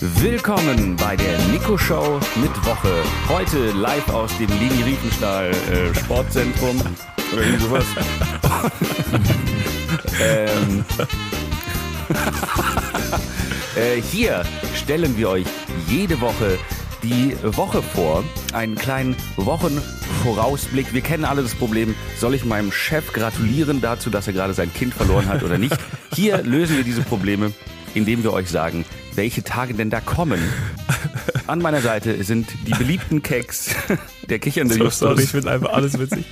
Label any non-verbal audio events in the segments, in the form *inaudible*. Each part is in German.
Willkommen bei der Nico Show mit Woche. Heute live aus dem Leni Riefenstahl äh, Sportzentrum oder irgend sowas. ähm, *laughs* äh, hier stellen wir euch jede Woche die Woche vor. Einen kleinen Wochenvorausblick. Wir kennen alle das Problem, soll ich meinem Chef gratulieren dazu, dass er gerade sein Kind verloren hat oder nicht? *laughs* Hier lösen wir diese Probleme, indem wir euch sagen, welche Tage denn da kommen. An meiner Seite sind die beliebten Keks, der kichernde So, Justus. sorry, ich finde einfach alles witzig.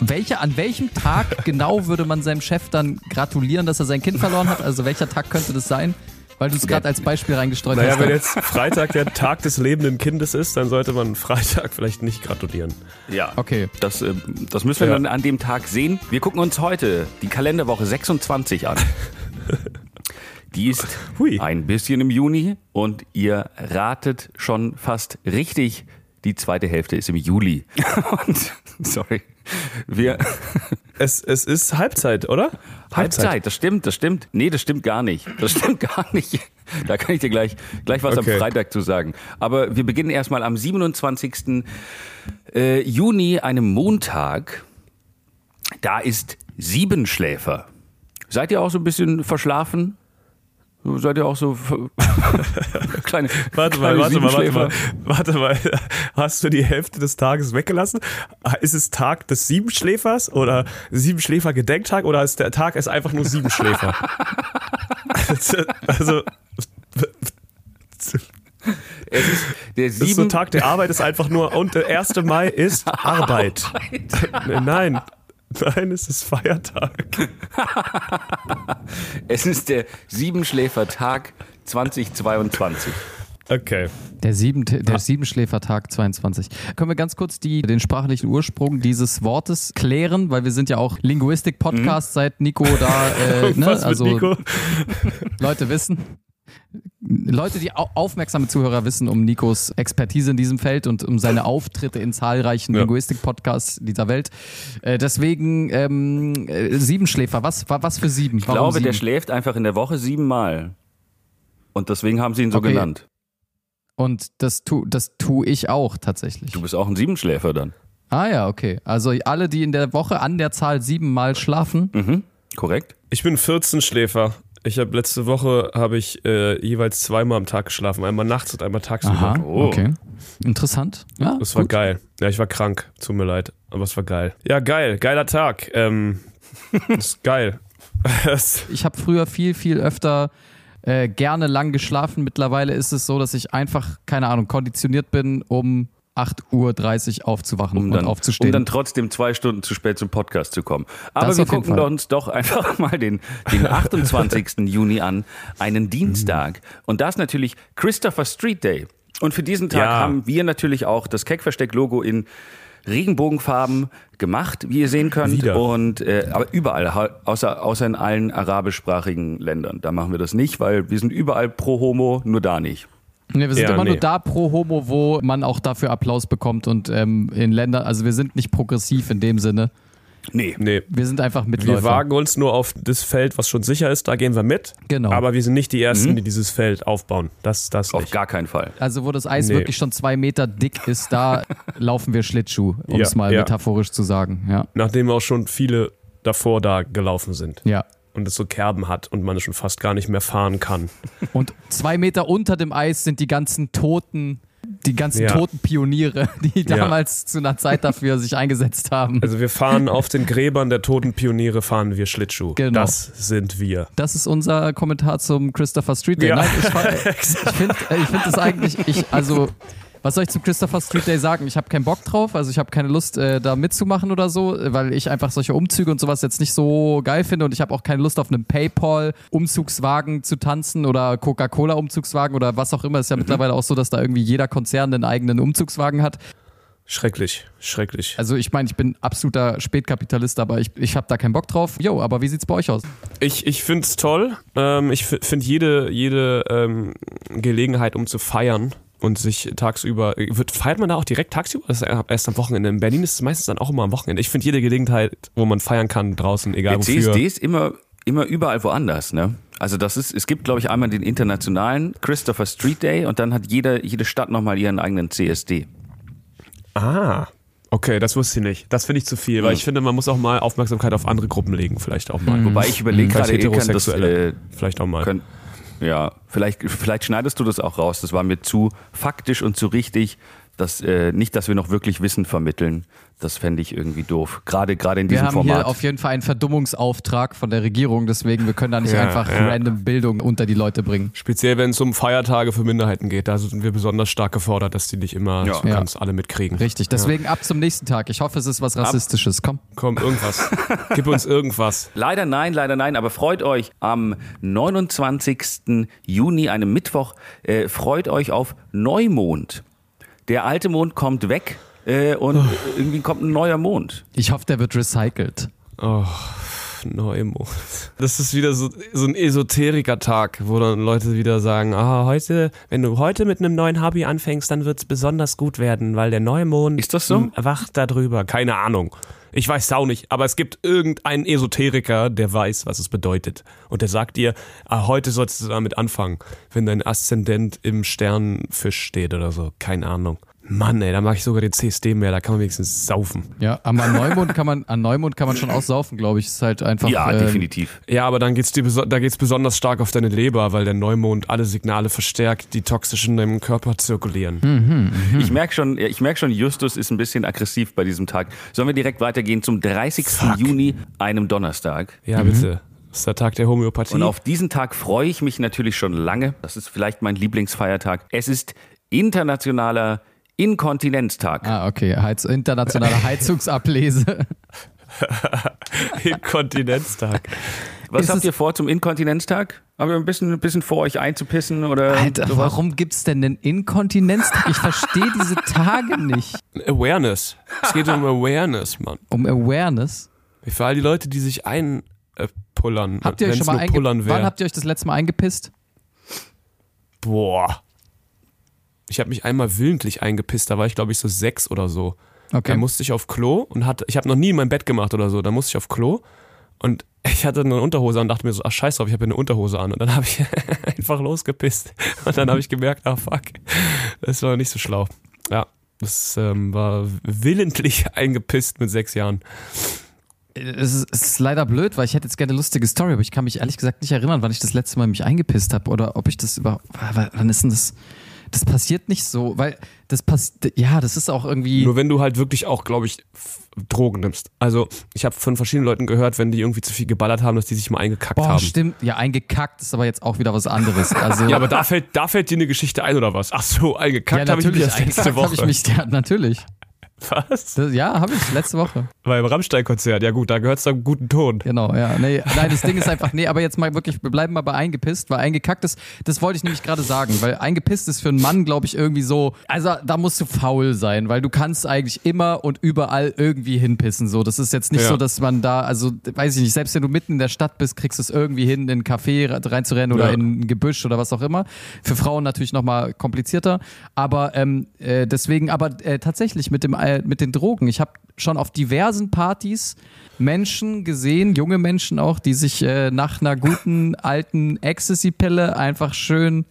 Welche, an welchem Tag genau würde man seinem Chef dann gratulieren, dass er sein Kind verloren hat? Also welcher Tag könnte das sein? Weil du es gerade als Beispiel reingestreut Naja, hast. wenn jetzt Freitag der Tag des lebenden Kindes ist, dann sollte man Freitag vielleicht nicht gratulieren. Ja, Okay. Das, äh, das müssen wir Ja. dann an dem Tag sehen. Wir gucken uns heute die Kalenderwoche 26 an. Die ist Hui. ein bisschen im Juni und ihr ratet schon fast richtig. Die zweite Hälfte ist im Juli. *laughs* Und, sorry, wir, *laughs* Es, es ist Halbzeit, oder? Halbzeit, das stimmt, das stimmt. Nee, das stimmt gar nicht. Das stimmt *laughs* gar nicht. Da kann ich dir gleich, gleich was Okay. am Freitag zu sagen. Aber wir beginnen erstmal am 27. Äh, Juni, einem Montag. Da ist Siebenschläfer. Seid ihr auch so ein bisschen verschlafen? Seid ihr auch so *laughs* kleine, Warte mal, warte mal, warte mal. Warte mal. Hast du die Hälfte des Tages weggelassen? Ist es Tag des Siebenschläfers oder Siebenschläfer-Gedenktag oder ist der Tag ist einfach nur Siebenschläfer? *laughs* also, Es ist der das ist so sieben, Tag der Arbeit ist einfach nur und der 1. Mai ist *laughs* Arbeit. Nein. *laughs* Nein, es ist Feiertag. *laughs* es ist der Siebenschläfertag 2022. Okay. Der, sieben, der Siebenschläfertag 22. Können wir ganz kurz die, den sprachlichen Ursprung dieses Wortes klären, weil wir sind ja auch Linguistik-Podcast seit Nico da, äh, *laughs* ne? Was mit also Nico? Leute wissen. Leute, die au aufmerksame Zuhörer wissen um Nikos Expertise in diesem Feld und um seine Auftritte in zahlreichen Ja. Linguistik-Podcasts dieser Welt. Äh, deswegen ähm, äh, Siebenschläfer. Was, wa- was für sieben? Ich glaube, der schläft einfach in der Woche siebenmal. Und deswegen haben sie ihn so Okay. genannt. Und das tu, das tue ich auch tatsächlich. Du bist auch ein Siebenschläfer dann. Ah ja, okay. Also alle, die in der Woche an der Zahl siebenmal schlafen. Mhm. Korrekt? Ich bin 14 Schläfer. Ich habe letzte Woche habe ich äh, jeweils zweimal am Tag geschlafen, einmal nachts und einmal tagsüber. Aha, Oh. okay. Interessant. Ja, Das war gut. geil. Ja, ich war krank, tut mir leid, aber es war geil. Ja, geil, geiler Tag. Ähm, *laughs* ist geil. *laughs* Ich habe früher viel, viel öfter äh, gerne lang geschlafen. Mittlerweile ist es so, dass ich einfach, keine Ahnung, konditioniert bin, um 8.30 Uhr aufzuwachen Um und dann, aufzustehen. um dann trotzdem zwei Stunden zu spät zum Podcast zu kommen. Aber Das wir gucken uns doch einfach *laughs* mal den, den 28. *laughs* Juni an, einen Dienstag. Und das natürlich Christopher Street Day. Und für diesen Tag Ja. haben wir natürlich auch das Keckversteck-Logo in Regenbogenfarben gemacht, wie ihr sehen könnt. Wieder. Und äh, aber überall, außer, außer in allen arabischsprachigen Ländern. Da machen wir das nicht, weil wir sind überall pro Homo, nur da nicht. Nee, wir sind Ja, immer nur nee. da pro Homo, wo man auch dafür Applaus bekommt und ähm, in Ländern, also wir sind nicht progressiv in dem Sinne. Nee. nee. Wir sind einfach Wir Mitläufer. wagen uns nur auf das Feld, was schon sicher ist, da gehen wir mit. Genau. Aber wir sind nicht die Ersten, die dieses Feld aufbauen. Das, das Auf nicht. gar keinen Fall. Also wo das Eis Nee. wirklich schon zwei Meter dick ist, da *laughs* laufen wir Schlittschuh, um Ja, es mal ja. metaphorisch zu sagen. Ja, Nachdem auch schon viele davor da gelaufen sind. ja. Und es so Kerben hat und man schon fast gar nicht mehr fahren kann. *laughs* Und zwei Meter unter dem Eis sind die ganzen toten, die ganzen Ja. toten Pioniere, *laughs* die Ja. damals zu einer Zeit dafür sich eingesetzt haben. Also wir fahren auf den Gräbern der toten Pioniere, fahren wir Schlittschuh. Genau. Das sind wir. Das ist unser Kommentar zum Christopher Street Day. Ja. Nein, ich, *laughs* ich finde ich find das eigentlich, ich, also, was soll ich zum Christopher Street Day sagen? Ich habe keinen Bock drauf, also ich habe keine Lust, äh, da mitzumachen oder so, weil ich einfach solche Umzüge und sowas jetzt nicht so geil finde und ich habe auch keine Lust auf einem Paypal-Umzugswagen zu tanzen oder Coca-Cola-Umzugswagen oder was auch immer. Ist ja mittlerweile auch so, dass da irgendwie jeder Konzern einen eigenen Umzugswagen hat. Schrecklich, schrecklich. Also ich meine, ich bin absoluter Spätkapitalist, aber ich, ich habe da keinen Bock drauf. Jo, aber wie sieht's bei euch aus? Ich, ich finde es toll. Ähm, ich finde jede, jede ähm, Gelegenheit, um zu feiern und sich tagsüber. Wird, feiert man da auch direkt tagsüber? Das ist erst am Wochenende. In Berlin ist es meistens dann auch immer am Wochenende. Ich finde jede Gelegenheit, wo man feiern kann draußen, egal Der wofür. CSD ist immer, immer überall woanders, ne? Also das ist, es gibt, glaube ich, einmal den internationalen Christopher Street Day und dann hat jede, jede Stadt nochmal ihren eigenen CSD. Ah. Okay, das wusste ich nicht. Das finde ich zu viel, weil ich finde, man muss auch mal Aufmerksamkeit auf andere Gruppen legen, vielleicht auch mal. Wobei ich überlege Vielleicht gerade, könnt das, Heterosexuelle. äh, vielleicht auch mal. könnt, ja, vielleicht, vielleicht schneidest du das auch raus. Das war mir zu faktisch und zu richtig. Dass, äh, nicht, dass wir noch wirklich Wissen vermitteln. Das fände ich irgendwie doof. Gerade, gerade in Wir diesem haben Format. hier auf jeden Fall einen Verdummungsauftrag von der Regierung, deswegen wir können da nicht Ja, einfach ja. random Bildung unter die Leute bringen. Speziell, wenn es um Feiertage für Minderheiten geht, da sind wir besonders stark gefordert, dass die nicht immer Ja. so ganz alle mitkriegen. Richtig, deswegen ab zum nächsten Tag. Ich hoffe, es ist was Rassistisches. Komm. Komm, irgendwas. Gib uns irgendwas. *laughs* Leider nein, leider nein, aber freut euch am 29. Juni, einem Mittwoch, äh, freut euch auf Neumond. Der alte Mond kommt weg äh, und Oh. irgendwie kommt ein neuer Mond. Ich hoffe, der wird recycelt. Oh, Neumond. *laughs* Das ist wieder so, so ein Esoteriker-Tag, wo dann Leute wieder sagen, ah, heute, wenn du heute mit einem neuen Hobby anfängst, dann wird es besonders gut werden, weil der Neumond Ist das so? wacht da drüber. Keine Ahnung. Ich weiß es auch nicht, aber es gibt irgendeinen Esoteriker, der weiß, was es bedeutet. Und der sagt dir, ah, heute sollst du damit anfangen, wenn dein Aszendent im Sternfisch steht oder so. Keine Ahnung. Mann, ey, da mache ich sogar den CSD mehr, da kann man wenigstens saufen. Ja, aber an Neumond kann man, an Neumond kann man schon aussaufen, glaube ich. Ist halt einfach. Ja, ähm, definitiv. Ja, aber dann geht's dir da geht's besonders stark auf deine Leber, weil der Neumond alle Signale verstärkt, die toxisch in deinem Körper zirkulieren. Ich merke schon, ich merk schon, Justus ist ein bisschen aggressiv bei diesem Tag. Sollen wir direkt weitergehen zum 30. Fuck. Juni, einem Donnerstag? Ja, bitte. Das ist der Tag der Homöopathie. Und auf diesen Tag freue ich mich natürlich schon lange. Das ist vielleicht mein Lieblingsfeiertag. Es ist internationaler Inkontinenztag. Ah, okay. Heiz internationale *laughs* Heizungsablese. Inkontinenztag. Was ist habt es- ihr vor zum Inkontinenztag? Haben wir ein bisschen, ein bisschen vor, euch einzupissen oder Alter, sowas? warum gibt's denn den Inkontinenztag? Ich verstehe diese Tage nicht. Awareness. Es geht um Awareness, Mann. Um Awareness. Für all die Leute, die sich einpullern. Habt ihr euch schon mal nur pullern eingepisst? Wann habt ihr euch das letzte Mal eingepisst? Boah. Ich habe mich einmal willentlich eingepisst, da war ich glaube ich so sechs oder so. Okay. Da musste ich auf Klo und hatte, ich habe noch nie mein Bett gemacht oder so, da musste ich auf Klo und *laughs* ich hatte eine Unterhose an und dachte mir so, ach scheiß drauf, ich habe eine Unterhose an und dann habe ich *laughs* einfach losgepisst und dann habe ich gemerkt, ah fuck, das war nicht so schlau. Ja, das ähm, war willentlich *laughs* eingepisst mit sechs Jahren. Es ist, es ist leider blöd, weil ich hätte jetzt gerne eine lustige Story, aber ich kann mich ehrlich gesagt nicht erinnern, wann ich das letzte Mal mich eingepisst habe oder ob ich das überhaupt. Wann ist denn das? Das passiert nicht so, weil das passiert. Ja, das ist auch irgendwie. Nur wenn du halt wirklich auch, glaube ich, Drogen nimmst. Also ich habe von verschiedenen Leuten gehört, wenn die irgendwie zu viel geballert haben, dass die sich mal eingekackt Boah, haben. stimmt. Ja, eingekackt ist aber jetzt auch wieder was anderes. Also, *laughs* Ja, aber da fällt, da fällt dir eine Geschichte ein oder was? Ach so, eingekackt habe ich mich erst letzte Woche. ich mich. Ja, natürlich. *laughs* was? Das, ja, habe ich letzte Woche. Beim Rammstein-Konzert. Ja gut, da gehört es zum guten Ton. Genau, ja. Nee, nein, das Ding ist einfach, nee, aber jetzt mal wirklich, wir bleiben mal bei eingepisst, weil eingekackt ist, das wollte ich nämlich gerade sagen, weil eingepisst ist für einen Mann, glaube ich, irgendwie so, also da musst du faul sein, weil du kannst eigentlich immer und überall irgendwie hinpissen, so. Das ist jetzt nicht Ja. so, dass man da, also, weiß ich nicht, selbst wenn du mitten in der Stadt bist, kriegst du es irgendwie hin, in einen Café re- reinzurennen oder Ja. in ein Gebüsch oder was auch immer. Für Frauen natürlich nochmal komplizierter, aber ähm, äh, deswegen, aber äh, tatsächlich mit, dem, äh, mit den Drogen, ich habe schon auf diversen Partys Menschen gesehen, junge Menschen auch, die sich äh, nach einer guten alten Ecstasy-Pille einfach schön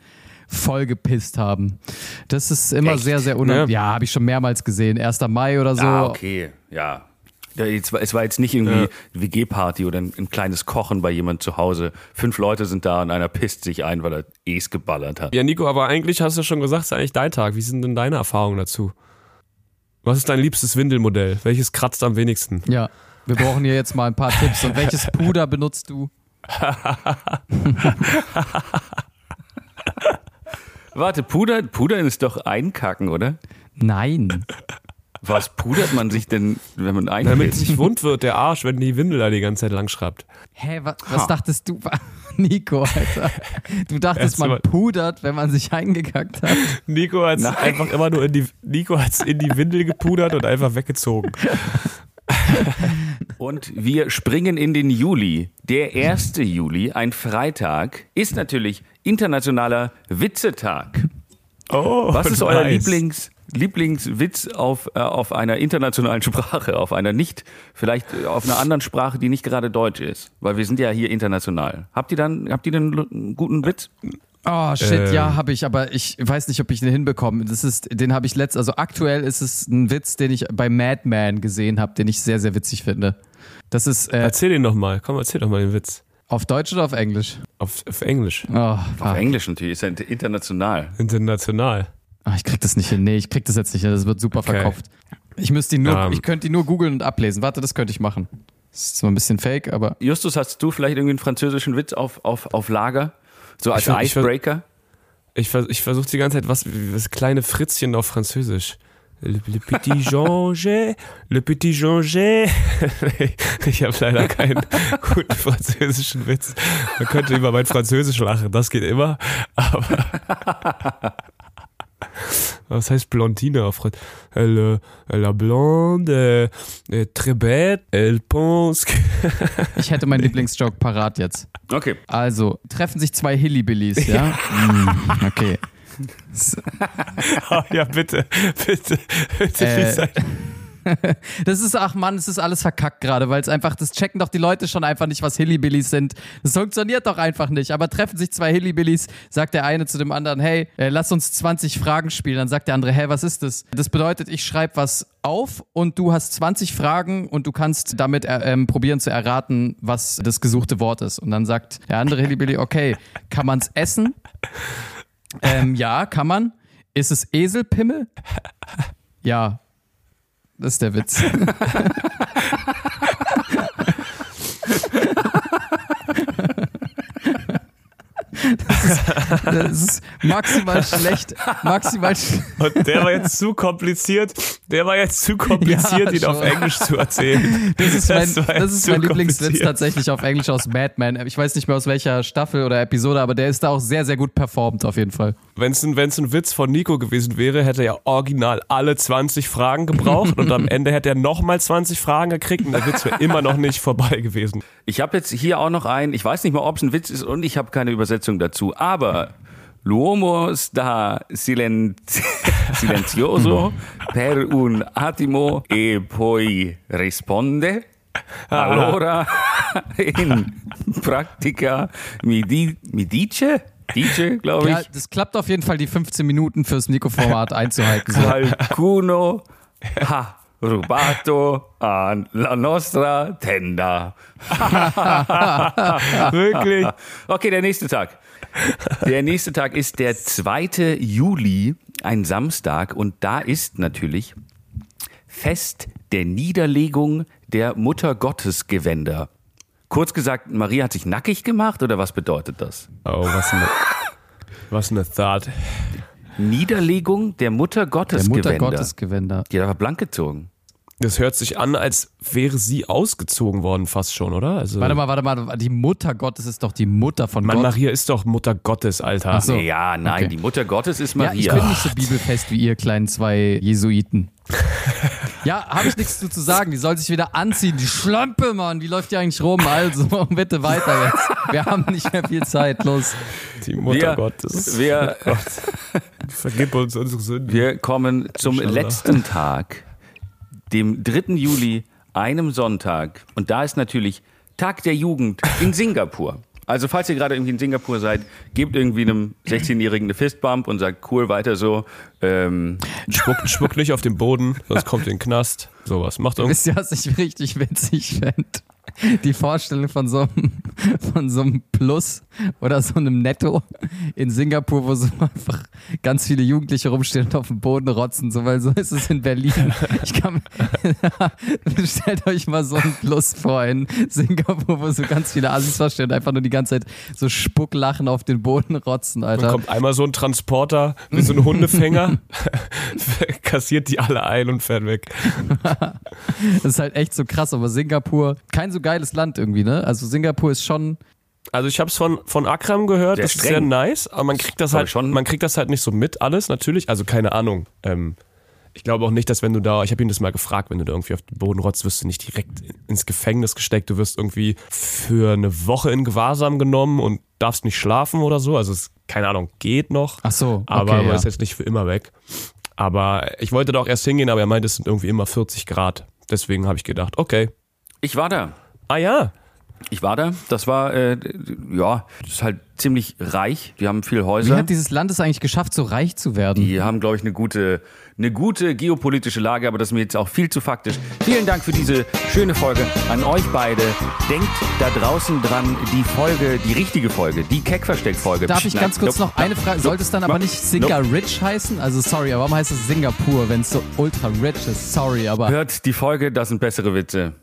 vollgepisst haben. Das ist immer Echt? sehr, sehr unangenehm. Ja. Ja, habe ich schon mehrmals gesehen. 1. Mai oder so. Ah, okay, ja. Es war jetzt nicht irgendwie Ja. WG-Party oder ein, ein kleines Kochen bei jemand zu Hause. Fünf Leute sind da und einer pisst sich ein, weil er es geballert hat. Ja, Nico, aber eigentlich hast du schon gesagt, es ist eigentlich dein Tag. Wie sind denn deine Erfahrungen dazu? Was ist dein liebstes Windelmodell? Welches kratzt am wenigsten? Ja, wir brauchen hier jetzt mal ein paar Tipps. Und welches *laughs* Puder benutzt du? Warte, Puder, Pudern ist doch einkacken, oder? Nein. Was pudert man sich denn, wenn man Damit einpisst? es nicht wund wird, der Arsch, wenn die Windel da die ganze Zeit lang schreibt. Hä, was, was dachtest du? Nico, Alter. Du dachtest, man mal- pudert, wenn man sich eingekackt hat. Nico hat es einfach immer nur in die, Nico hat's in die Windel gepudert und einfach weggezogen. *laughs* Und wir springen in den Juli. Der 1. Juli, ein Freitag, ist natürlich internationaler Witzetag. Oh, Was ist euer nice. Lieblings Lieblingswitz auf, äh, auf einer internationalen *laughs* Sprache, auf einer nicht, vielleicht auf einer anderen Sprache, die nicht gerade Deutsch ist? Weil wir sind ja hier international. Habt ihr dann, habt ihr denn einen guten Witz? Oh shit, Ähm. ja, habe ich, aber ich weiß nicht, ob ich den hinbekomme. Das ist, den habe ich letzt, also aktuell ist es ein Witz, den ich bei Madman gesehen habe, den ich sehr, sehr witzig finde. Das ist äh, Erzähl den doch mal. Komm, erzähl doch mal den Witz. auf Deutsch oder auf Englisch? Auf, auf Englisch. Oh, Auf. Englisch natürlich, ist ja international. International. Ah, ich krieg das nicht hin. Nee, ich krieg das jetzt nicht hin. Das wird super Okay. verkopft. Ich müsste ihn nur, Ähm. ich könnte ihn nur googeln und ablesen. Warte, das könnte ich machen. Das ist zwar ein bisschen fake, aber Justus, hast du vielleicht irgendwie einen französischen Witz auf, auf, auf Lager? So als Ich Icebreaker? Ich, vers ich versuche die ganze Zeit, was, was kleine Fritzchen auf Französisch. Le, le petit *laughs* Jean-Jet, le petit Jean-Jet. *laughs* ich habe leider keinen *laughs* guten französischen Witz. Man könnte über mein Französisch lachen, das geht immer. Aber was heißt Blondine auf Französisch? Elle, la blonde, äh, très bête, elle pense que... *laughs* ich hätte meinen Lieblingsjoke parat jetzt. Okay. Also, treffen sich zwei Hillybillies, ja? Mm, okay. Ah, *laughs* ja, bitte, bitte, bitte, Äh, lies ein- *laughs* Das ist, ach Mann, es ist alles verkackt gerade, weil es einfach, das checken doch die Leute schon einfach nicht, was Hillybillies sind. Das funktioniert doch einfach nicht. Aber treffen sich zwei Hillybillies, sagt der eine zu dem anderen, hey, äh, lass uns 20 Fragen spielen. Dann sagt der andere, hey, was ist das? Das bedeutet, ich schreibe was auf und du hast 20 Fragen und du kannst damit äh, ähm, probieren zu erraten, was das gesuchte Wort ist. Und dann sagt der andere Hillybilly, okay, kann man's essen? Ähm, ja, kann man. Ist es Eselpimmel? Ja. Das ist der Witz. Das ist maximal schlecht. Maximal schlecht. Und der war jetzt zu kompliziert. Der war jetzt zu kompliziert, Ja, ihn auf. Englisch zu erzählen. Das ist mein, das jetzt ist mein Lieblingswitz tatsächlich auf Englisch aus Mad Men. Ich weiß nicht mehr aus welcher Staffel oder Episode, aber der ist da auch sehr, sehr gut performt auf jeden Fall. Wenn es ein, wenn's ein Witz von Nico gewesen wäre, hätte er ja original alle 20 Fragen gebraucht und am *laughs* Ende hätte er nochmal 20 Fragen gekriegt und der Witz wäre immer noch nicht vorbei gewesen. Ich habe jetzt hier auch noch einen, ich weiß nicht mal, ob es ein Witz ist und ich habe keine Übersetzung dazu, aber l'uomo sta silen *laughs* silenzioso *laughs* per un attimo e poi risponde. Allora in pratica mi, di, mi dice, dice, glaube Ja, ich, das klappt auf jeden Fall, die 15 Minuten fürs Nico-Format *laughs* einzuhalten. Qualcuno ha rubato a la nostra tenda. *laughs* Wirklich? Okay, der nächste Tag. Der nächste Tag ist der 2. Juli, ein Samstag, und da ist natürlich Fest der Niederlegung der Muttergottesgewänder. Kurz gesagt, Maria hat sich nackig gemacht oder was bedeutet das? Oh, was eine, was eine Thought. Niederlegung der Der Muttergottesgewänder. Mutter Gottesgewänder. Die hat aber blank gezogen. Das hört sich an, als wäre sie ausgezogen worden fast schon, oder? Also, Warte mal, warte mal, die Mutter Gottes ist doch die Mutter von Mann, Gott. Maria ist doch Mutter Gottes, Alter. Ach so. ja, nein, okay. die Mutter Gottes ist Ja, ich Maria. bin nicht so bibelfest wie ihr kleinen zwei Jesuiten. *laughs* Ja, habe ich nichts zu, zu sagen. Die soll sich wieder anziehen. Die Schlampe, Mann, die läuft ja eigentlich rum. Also, *laughs* bitte weiter jetzt. Wir haben nicht mehr viel Zeit. Los. Die Mutter wir, Gottes. wir, Vergib uns unsere Sünden. Wir kommen zum Inshallah. letzten Tag, dem 3. Juli, einem Sonntag. Und da ist natürlich Tag der Jugend in Singapur. Also falls ihr gerade irgendwie in Singapur seid, gebt irgendwie einem 16-Jährigen eine Fistbump und sagt, cool, weiter so. Ähm, *laughs* Spuck, spuck nicht auf den Boden, sonst kommt in den Knast. Sowas. Macht irgend Wisst ihr, was ich richtig witzig fände? *laughs* Die Vorstellung von so, einem, von so einem Plus oder so einem Netto in Singapur, wo so einfach ganz viele Jugendliche rumstehen und auf dem Boden rotzen, so, weil so ist es in Berlin. *laughs* Ich kann, *laughs* stellt euch mal so ein Plus vor in Singapur, wo so ganz viele Assis vorstehen und einfach nur die ganze Zeit so Spucklachen auf den Boden rotzen, Dann Alter. kommt einmal so ein Transporter wie so ein Hundefänger, kassiert die alle ein und fährt weg. Das ist halt echt so krass, aber Singapur, kein so geiles Land irgendwie, ne? Also Singapur ist schon, Also ich habe es von, von Akram gehört, Sehr das ist sehr streng. nice, aber man kriegt das Aber halt schon- man kriegt das halt nicht so mit alles natürlich, also keine Ahnung. Ähm, ich glaube auch nicht, dass wenn du da, ich habe ihn das mal gefragt, wenn du da irgendwie auf den Boden rotzt, wirst du nicht direkt ins Gefängnis gesteckt, du wirst irgendwie für eine Woche in Gewahrsam genommen und darfst nicht schlafen oder so, also es, keine Ahnung, geht noch, ach so, okay, aber man ja. ist jetzt nicht für immer weg. Aber ich wollte da auch erst hingehen, aber er meinte, es sind irgendwie immer 40 Grad. Deswegen habe ich gedacht, okay. Ich war da. Ah ja, Ich war da. Das war, äh, ja, das ist halt ziemlich reich. Die haben viel Wie Häuser. hat dieses Land es eigentlich geschafft, so reich zu werden? Die haben, glaube ich, eine gute, eine gute geopolitische Lage, aber das ist mir jetzt auch viel zu faktisch. Vielen Dank für diese schöne Folge an euch beide. Denkt da draußen dran, die Folge, die richtige Folge, die Keck-Versteck-Folge. Darf ich Nein, ganz kurz nope, noch eine Frage? nope, Sollte es dann aber nicht Singa nope. Rich heißen? Also sorry, aber warum heißt es Singapur, wenn es so ultra rich ist? Sorry, aber Hört die Folge, das sind bessere Witze.